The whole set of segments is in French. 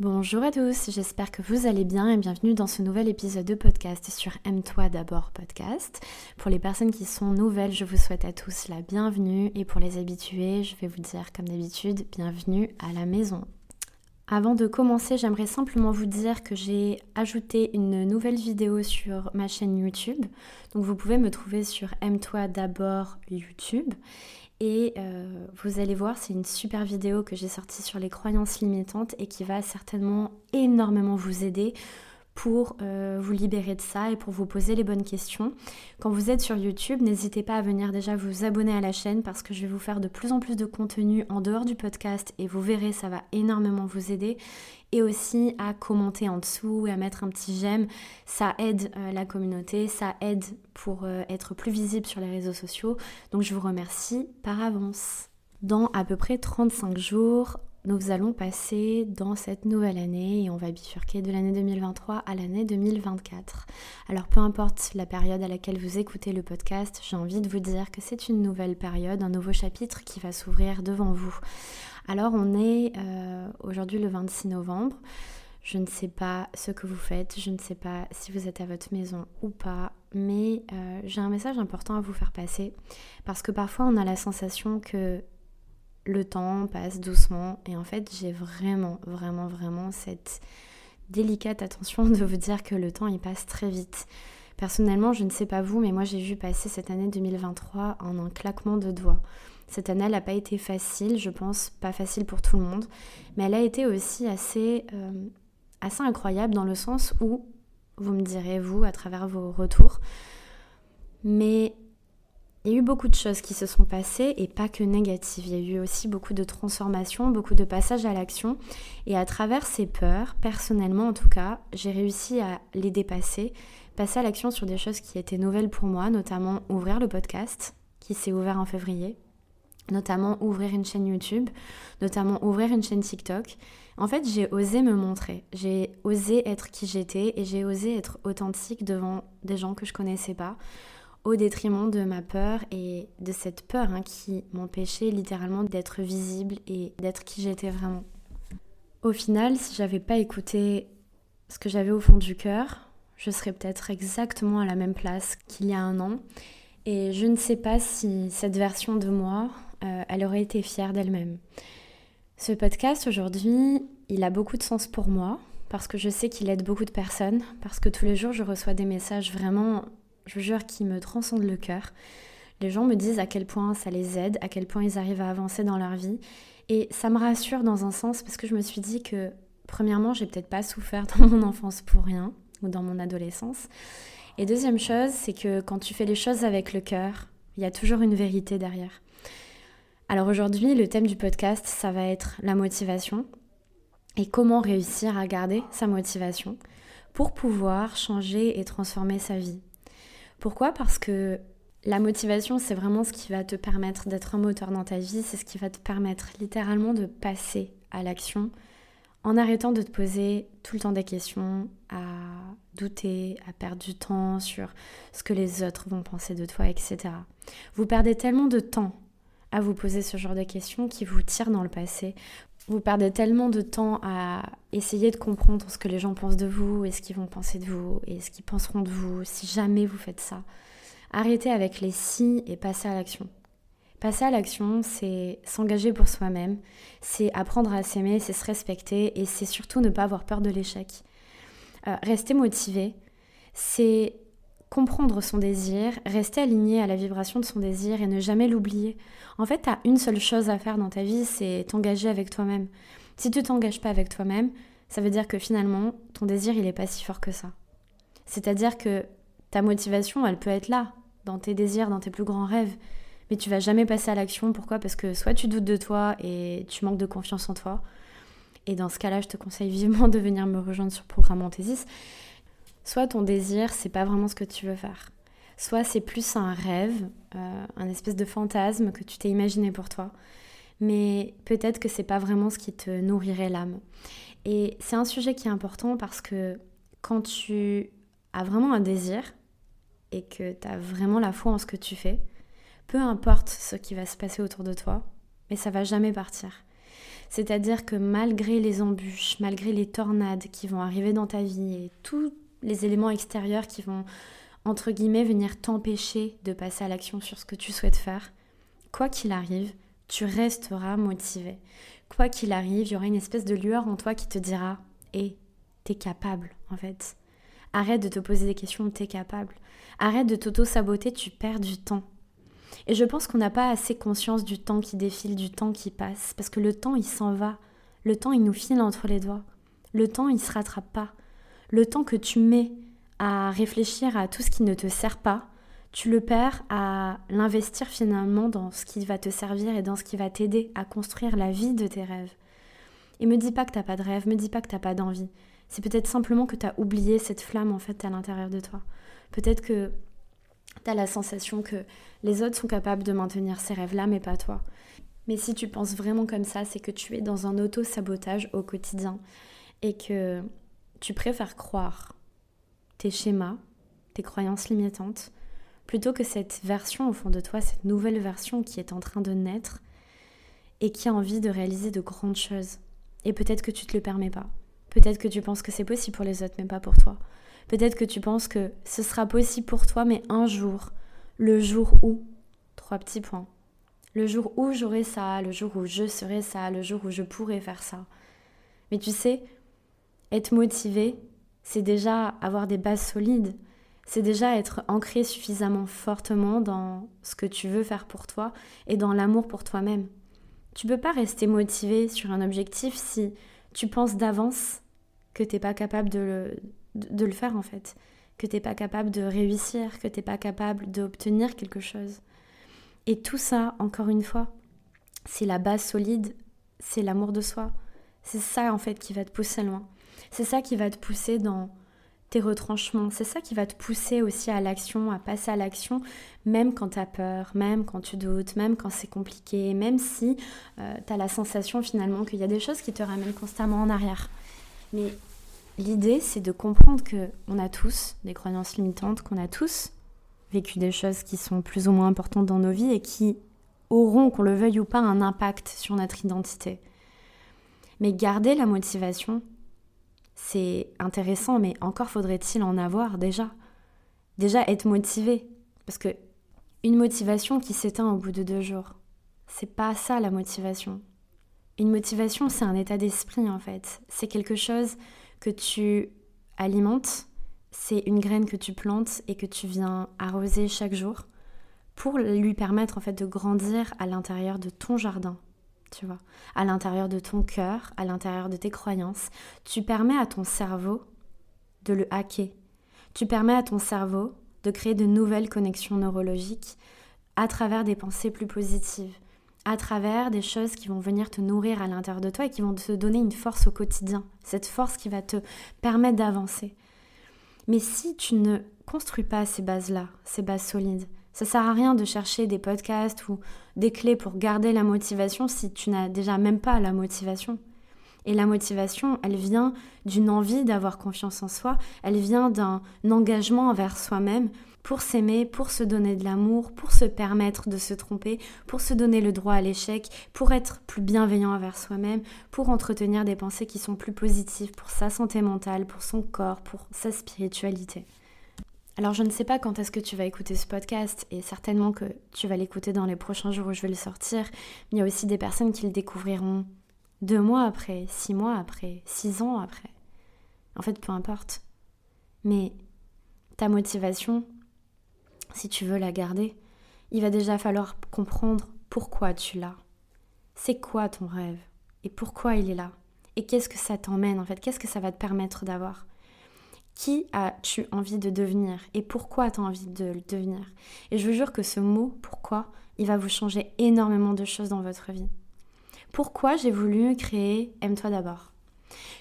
Bonjour à tous, j'espère que vous allez bien et bienvenue dans ce nouvel épisode de podcast sur Aime-toi d'abord podcast. Pour les personnes qui sont nouvelles, je vous souhaite à tous la bienvenue et pour les habitués, je vais vous dire comme d'habitude, bienvenue à la maison. Avant de commencer, j'aimerais simplement vous dire que j'ai ajouté une nouvelle vidéo sur ma chaîne YouTube. Donc vous pouvez me trouver sur Aime-toi d'abord YouTube. Et euh, vous allez voir, c'est une super vidéo que j'ai sortie sur les croyances limitantes et qui va certainement énormément vous aider pour euh, vous libérer de ça et pour vous poser les bonnes questions. Quand vous êtes sur YouTube, n'hésitez pas à venir déjà vous abonner à la chaîne parce que je vais vous faire de plus en plus de contenu en dehors du podcast et vous verrez, ça va énormément vous aider. Et aussi à commenter en dessous et à mettre un petit j'aime. Ça aide euh, la communauté, ça aide pour euh, être plus visible sur les réseaux sociaux. Donc je vous remercie par avance. Dans à peu près 35 jours, nous allons passer dans cette nouvelle année et on va bifurquer de l'année 2023 à l'année 2024. Alors peu importe la période à laquelle vous écoutez le podcast, j'ai envie de vous dire que c'est une nouvelle période, un nouveau chapitre qui va s'ouvrir devant vous. Alors on est euh, aujourd'hui le 26 novembre. Je ne sais pas ce que vous faites, je ne sais pas si vous êtes à votre maison ou pas, mais euh, j'ai un message important à vous faire passer parce que parfois on a la sensation que le temps passe doucement et en fait j'ai vraiment vraiment vraiment cette délicate attention de vous dire que le temps il passe très vite. Personnellement, je ne sais pas vous, mais moi j'ai vu passer cette année 2023 en un claquement de doigts. Cette année, elle n'a pas été facile, je pense, pas facile pour tout le monde, mais elle a été aussi assez, euh, assez incroyable dans le sens où, vous me direz, vous, à travers vos retours, mais il y a eu beaucoup de choses qui se sont passées et pas que négatives. Il y a eu aussi beaucoup de transformations, beaucoup de passages à l'action. Et à travers ces peurs, personnellement en tout cas, j'ai réussi à les dépasser, passer à l'action sur des choses qui étaient nouvelles pour moi, notamment ouvrir le podcast qui s'est ouvert en février, notamment ouvrir une chaîne YouTube, notamment ouvrir une chaîne TikTok. En fait, j'ai osé me montrer, j'ai osé être qui j'étais et j'ai osé être authentique devant des gens que je connaissais pas au détriment de ma peur et de cette peur hein, qui m'empêchait littéralement d'être visible et d'être qui j'étais vraiment. Au final, si j'avais pas écouté ce que j'avais au fond du cœur, je serais peut-être exactement à la même place qu'il y a un an. Et je ne sais pas si cette version de moi, euh, elle aurait été fière d'elle-même. Ce podcast aujourd'hui, il a beaucoup de sens pour moi parce que je sais qu'il aide beaucoup de personnes, parce que tous les jours je reçois des messages vraiment je jure, qui me transcende le cœur. Les gens me disent à quel point ça les aide, à quel point ils arrivent à avancer dans leur vie. Et ça me rassure dans un sens parce que je me suis dit que, premièrement, j'ai peut-être pas souffert dans mon enfance pour rien ou dans mon adolescence. Et deuxième chose, c'est que quand tu fais les choses avec le cœur, il y a toujours une vérité derrière. Alors aujourd'hui, le thème du podcast, ça va être la motivation et comment réussir à garder sa motivation pour pouvoir changer et transformer sa vie. Pourquoi? Parce que la motivation, c'est vraiment ce qui va te permettre d'être un moteur dans ta vie, c'est ce qui va te permettre littéralement de passer à l'action en arrêtant de te poser tout le temps des questions, à douter, à perdre du temps sur ce que les autres vont penser de toi, etc. Vous perdez tellement de temps à vous poser ce genre de questions qui vous tirent dans le passé. Vous perdez tellement de temps à essayer de comprendre ce que les gens pensent de vous et ce qu'ils vont penser de vous et ce qu'ils penseront de vous si jamais vous faites ça. Arrêtez avec les si et passez à l'action. Passer à l'action, c'est s'engager pour soi-même, c'est apprendre à s'aimer, c'est se respecter et c'est surtout ne pas avoir peur de l'échec. Euh, rester motivé, c'est comprendre son désir, rester aligné à la vibration de son désir et ne jamais l'oublier. En fait, tu as une seule chose à faire dans ta vie, c'est t'engager avec toi-même. Si tu t'engages pas avec toi-même, ça veut dire que finalement, ton désir, il est pas si fort que ça. C'est-à-dire que ta motivation, elle peut être là, dans tes désirs, dans tes plus grands rêves, mais tu vas jamais passer à l'action. Pourquoi? Parce que soit tu doutes de toi et tu manques de confiance en toi, et dans ce cas-là, je te conseille vivement de venir me rejoindre sur Programme Anthesis. Soit ton désir, c'est pas vraiment ce que tu veux faire. Soit c'est plus un rêve, euh, un espèce de fantasme que tu t'es imaginé pour toi. Mais peut-être que c'est pas vraiment ce qui te nourrirait l'âme. Et c'est un sujet qui est important parce que quand tu as vraiment un désir et que tu as vraiment la foi en ce que tu fais, peu importe ce qui va se passer autour de toi, mais ça va jamais partir. C'est-à-dire que malgré les embûches, malgré les tornades qui vont arriver dans ta vie et tous les éléments extérieurs qui vont, entre guillemets, venir t'empêcher de passer à l'action sur ce que tu souhaites faire, quoi qu'il arrive, tu resteras motivé. Quoi qu'il arrive, il y aura une espèce de lueur en toi qui te dira Hé, eh, t'es capable, en fait. Arrête de te poser des questions, t'es capable. Arrête de t'auto-saboter, tu perds du temps. Et je pense qu'on n'a pas assez conscience du temps qui défile, du temps qui passe, parce que le temps, il s'en va. Le temps, il nous file entre les doigts. Le temps, il se rattrape pas. Le temps que tu mets à réfléchir à tout ce qui ne te sert pas, tu le perds à l'investir finalement dans ce qui va te servir et dans ce qui va t'aider à construire la vie de tes rêves. Et me dis pas que t'as pas de rêve, me dis pas que t'as pas d'envie. C'est peut-être simplement que tu as oublié cette flamme en fait à l'intérieur de toi. Peut-être que tu as la sensation que les autres sont capables de maintenir ces rêves-là, mais pas toi. Mais si tu penses vraiment comme ça, c'est que tu es dans un auto-sabotage au quotidien et que tu préfères croire tes schémas, tes croyances limitantes, plutôt que cette version au fond de toi, cette nouvelle version qui est en train de naître et qui a envie de réaliser de grandes choses. Et peut-être que tu ne te le permets pas. Peut-être que tu penses que c'est possible pour les autres, mais pas pour toi. Peut-être que tu penses que ce sera possible pour toi, mais un jour, le jour où, trois petits points, le jour où j'aurai ça, le jour où je serai ça, le jour où je pourrai faire ça. Mais tu sais, être motivé, c'est déjà avoir des bases solides, c'est déjà être ancré suffisamment fortement dans ce que tu veux faire pour toi et dans l'amour pour toi-même. Tu peux pas rester motivé sur un objectif si tu penses d'avance que tu n'es pas capable de le, de, le, faire en fait, que tu n'es pas capable de réussir, que tu n'es pas capable d'obtenir quelque chose. Et tout ça, encore une fois, c'est la base solide, c'est l'amour de soi. C'est ça en fait qui va te pousser loin. C'est ça qui va te pousser dans tes retranchements. C'est ça qui va te pousser aussi à l'action, à passer à l'action, même quand tu as peur, même quand tu doutes, même quand c'est compliqué, même si euh, tu as la sensation finalement qu'il y a des choses qui te ramènent constamment en arrière. Mais l'idée, c'est de comprendre qu'on a tous des croyances limitantes, qu'on a tous vécu des choses qui sont plus ou moins importantes dans nos vies et qui auront, qu'on le veuille ou pas, un impact sur notre identité. Mais garder la motivation, c'est intéressant, mais encore faudrait-il en avoir déjà. Déjà être motivé. Parce que une motivation qui s'éteint au bout de deux jours, c'est pas ça la motivation. Une motivation, c'est un état d'esprit en fait. C'est quelque chose que tu alimentes, c'est une graine que tu plantes et que tu viens arroser chaque jour pour lui permettre en fait de grandir à l'intérieur de ton jardin, tu vois, à l'intérieur de ton cœur, à l'intérieur de tes croyances. Tu permets à ton cerveau de le hacker. Tu permets à ton cerveau de créer de nouvelles connexions neurologiques à travers des pensées plus positives, à travers des choses qui vont venir te nourrir à l'intérieur de toi et qui vont te donner une force au quotidien, cette force qui va te permettre d'avancer. Mais si tu ne construis pas ces bases-là, ces bases solides, ça sert à rien de chercher des podcasts ou des clés pour garder la motivation si tu n'as déjà même pas la motivation. Et la motivation, elle vient d'une envie d'avoir confiance en soi, elle vient d'un engagement envers soi-même pour s'aimer, pour se donner de l'amour, pour se permettre de se tromper, pour se donner le droit à l'échec, pour être plus bienveillant envers soi-même, pour entretenir des pensées qui sont plus positives pour sa santé mentale, pour son corps, pour sa spiritualité. Alors je ne sais pas quand est-ce que tu vas écouter ce podcast et certainement que tu vas l'écouter dans les prochains jours où je vais le sortir, mais il y a aussi des personnes qui le découvriront deux mois après, six mois après, six ans après. En fait, peu importe. Mais ta motivation, si tu veux la garder, il va déjà falloir comprendre pourquoi tu l'as. C'est quoi ton rêve et pourquoi il est là? Et qu'est-ce que ça t'emmène en fait, qu'est-ce que ça va te permettre d'avoir? Qui as-tu envie de devenir et pourquoi tu as envie de le devenir? Et je vous jure que ce mot pourquoi, il va vous changer énormément de choses dans votre vie. Pourquoi j'ai voulu créer Aime-toi d'abord?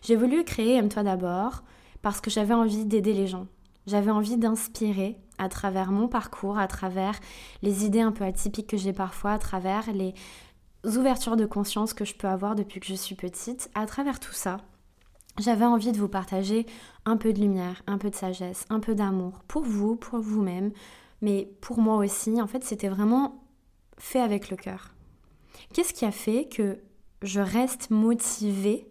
J'ai voulu créer Aime-toi d'abord parce que j'avais envie d'aider les gens. J'avais envie d'inspirer à travers mon parcours, à travers les idées un peu atypiques que j'ai parfois, à travers les ouvertures de conscience que je peux avoir depuis que je suis petite. À travers tout ça, j'avais envie de vous partager un peu de lumière, un peu de sagesse, un peu d'amour pour vous, pour vous-même, mais pour moi aussi. En fait, c'était vraiment fait avec le cœur. Qu'est-ce qui a fait que je reste motivée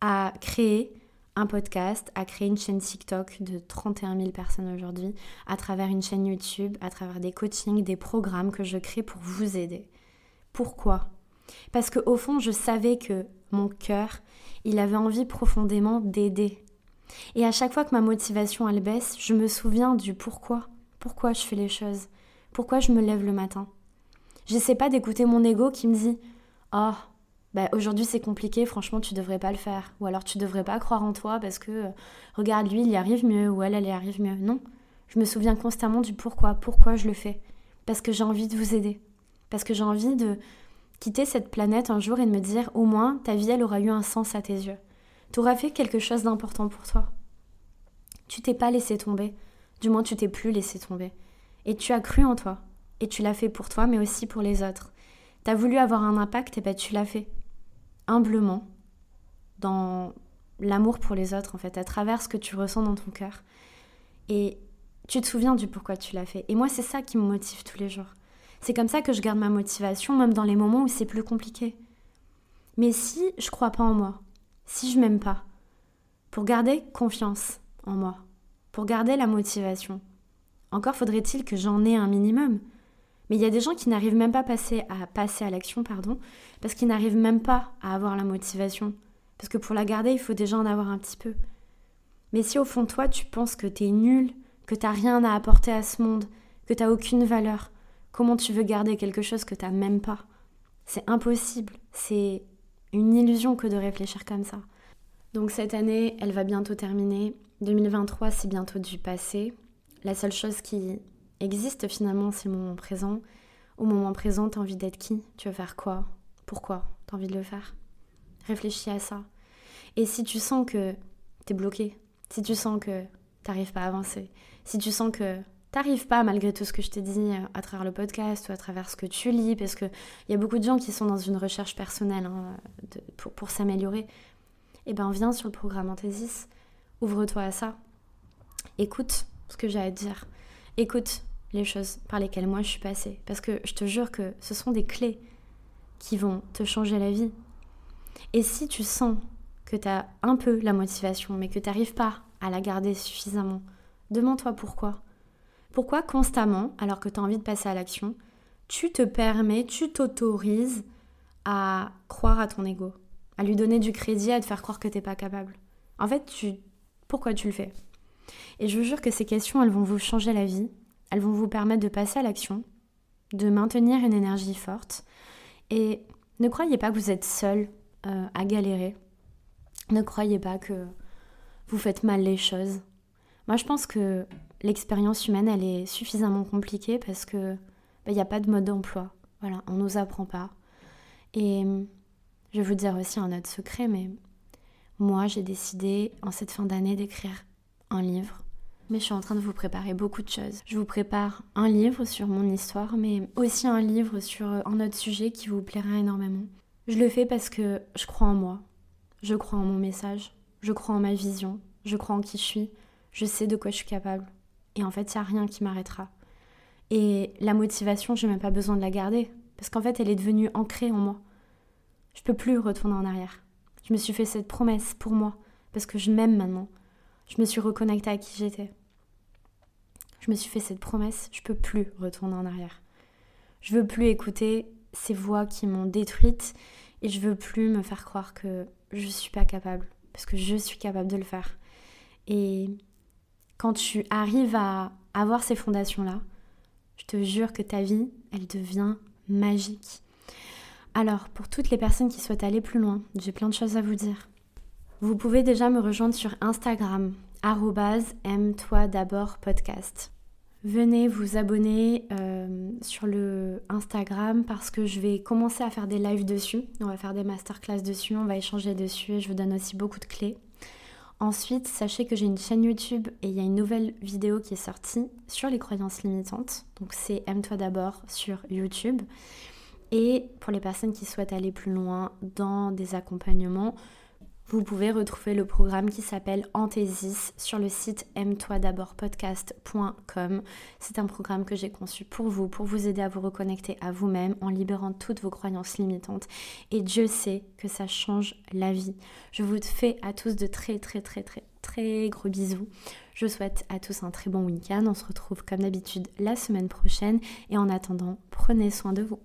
à créer un podcast, à créer une chaîne TikTok de 31 000 personnes aujourd'hui, à travers une chaîne YouTube, à travers des coachings, des programmes que je crée pour vous aider? Pourquoi? Parce qu'au fond, je savais que mon cœur, il avait envie profondément d'aider. Et à chaque fois que ma motivation elle baisse, je me souviens du pourquoi. Pourquoi je fais les choses Pourquoi je me lève le matin J'essaie pas d'écouter mon ego qui me dit Oh, bah, aujourd'hui c'est compliqué, franchement tu devrais pas le faire. Ou alors tu devrais pas croire en toi parce que euh, regarde lui il y arrive mieux ou elle elle y arrive mieux. Non, je me souviens constamment du pourquoi, pourquoi je le fais. Parce que j'ai envie de vous aider. Parce que j'ai envie de quitter cette planète un jour et de me dire au moins ta vie elle aura eu un sens à tes yeux. Tu auras fait quelque chose d'important pour toi. Tu t'es pas laissé tomber, du moins tu t'es plus laissé tomber. Et tu as cru en toi. Et tu l'as fait pour toi mais aussi pour les autres. Tu as voulu avoir un impact et ben tu l'as fait humblement, dans l'amour pour les autres, en fait, à travers ce que tu ressens dans ton cœur. Et tu te souviens du pourquoi tu l'as fait. Et moi, c'est ça qui me motive tous les jours. C'est comme ça que je garde ma motivation, même dans les moments où c'est plus compliqué. Mais si je crois pas en moi, si je m'aime pas, pour garder confiance en moi, pour garder la motivation, encore faudrait-il que j'en ai un minimum. Mais il y a des gens qui n'arrivent même pas à passer à, l'action, pardon, parce qu'ils n'arrivent même pas à avoir la motivation. Parce que pour la garder, il faut déjà en avoir un petit peu. Mais si au fond toi, tu penses que t'es nul, que t'as rien à apporter à ce monde, que t'as aucune valeur, comment tu veux garder quelque chose que t'as même pas? C'est impossible. C'est une illusion que de réfléchir comme ça. Donc cette année, elle va bientôt terminer. 2023, c'est bientôt du passé. La seule chose qui existe finalement, c'est le moment présent. Au moment présent, t'as envie d'être qui? Tu veux faire quoi? Pourquoi T'as envie de le faire? Réfléchis à ça. Et si tu sens que t'es bloqué, si tu sens que t'arrives pas à avancer, si tu sens que t'arrives pas malgré tout ce que je t'ai dit euh, à travers le podcast ou à travers ce que tu lis, parce qu'il y a beaucoup de gens qui sont dans une recherche personnelle hein, pour, s'améliorer, eh ben viens sur le programme Anthesis, ouvre-toi à ça, écoute ce que j'ai à te dire, écoute les choses par lesquelles moi je suis passée. Parce que je te jure que ce sont des clés qui vont te changer la vie. Et si tu sens que tu as un peu la motivation, mais que tu pas à la garder suffisamment, demande-toi pourquoi. Pourquoi constamment, alors que tu as envie de passer à l'action, tu te permets, tu t'autorises à croire à ton ego, à lui donner du crédit, à te faire croire que tu n'es pas capable? En fait, tu... pourquoi tu le fais? Et je vous jure que ces questions, elles vont vous changer la vie elles vont vous permettre de passer à l'action, de maintenir une énergie forte. Et ne croyez pas que vous êtes seul euh, à galérer. Ne croyez pas que vous faites mal les choses. Moi, je pense que l'expérience humaine, elle est suffisamment compliquée parce que il bah, n'y a pas de mode d'emploi. Voilà, on nous apprend pas. Et je vais vous dire aussi un autre secret, mais moi, j'ai décidé en cette fin d'année d'écrire un livre mais je suis en train de vous préparer beaucoup de choses. Je vous prépare un livre sur mon histoire, mais aussi un livre sur un autre sujet qui vous plaira énormément. Je le fais parce que je crois en moi, je crois en mon message, je crois en ma vision, je crois en qui je suis, je sais de quoi je suis capable. Et en fait, il n'y a rien qui m'arrêtera. Et la motivation, je n'ai même pas besoin de la garder, parce qu'en fait, elle est devenue ancrée en moi. Je peux plus retourner en arrière. Je me suis fait cette promesse pour moi, parce que je m'aime maintenant. Je me suis reconnectée à qui j'étais. Je me suis fait cette promesse, je peux plus retourner en arrière. Je veux plus écouter ces voix qui m'ont détruite et je veux plus me faire croire que je suis pas capable parce que je suis capable de le faire. Et quand tu arrives à avoir ces fondations là, je te jure que ta vie, elle devient magique. Alors, pour toutes les personnes qui souhaitent aller plus loin, j'ai plein de choses à vous dire. Vous pouvez déjà me rejoindre sur Instagram, aime-toi d'abord podcast. Venez vous abonner euh, sur le Instagram parce que je vais commencer à faire des lives dessus. On va faire des masterclass dessus, on va échanger dessus et je vous donne aussi beaucoup de clés. Ensuite, sachez que j'ai une chaîne YouTube et il y a une nouvelle vidéo qui est sortie sur les croyances limitantes. Donc c'est Aime-toi d'abord sur YouTube. Et pour les personnes qui souhaitent aller plus loin dans des accompagnements, Vous pouvez retrouver le programme qui s'appelle Anthésis sur le site aime-toi d'abord podcast.com. C'est un programme que j'ai conçu pour vous, pour vous aider à vous reconnecter à vous-même en libérant toutes vos croyances limitantes. Et Dieu sait que ça change la vie. Je vous fais à tous de très très très très très gros bisous. Je souhaite à tous un très bon week-end. On se retrouve comme d'habitude la semaine prochaine. Et en attendant, prenez soin de vous.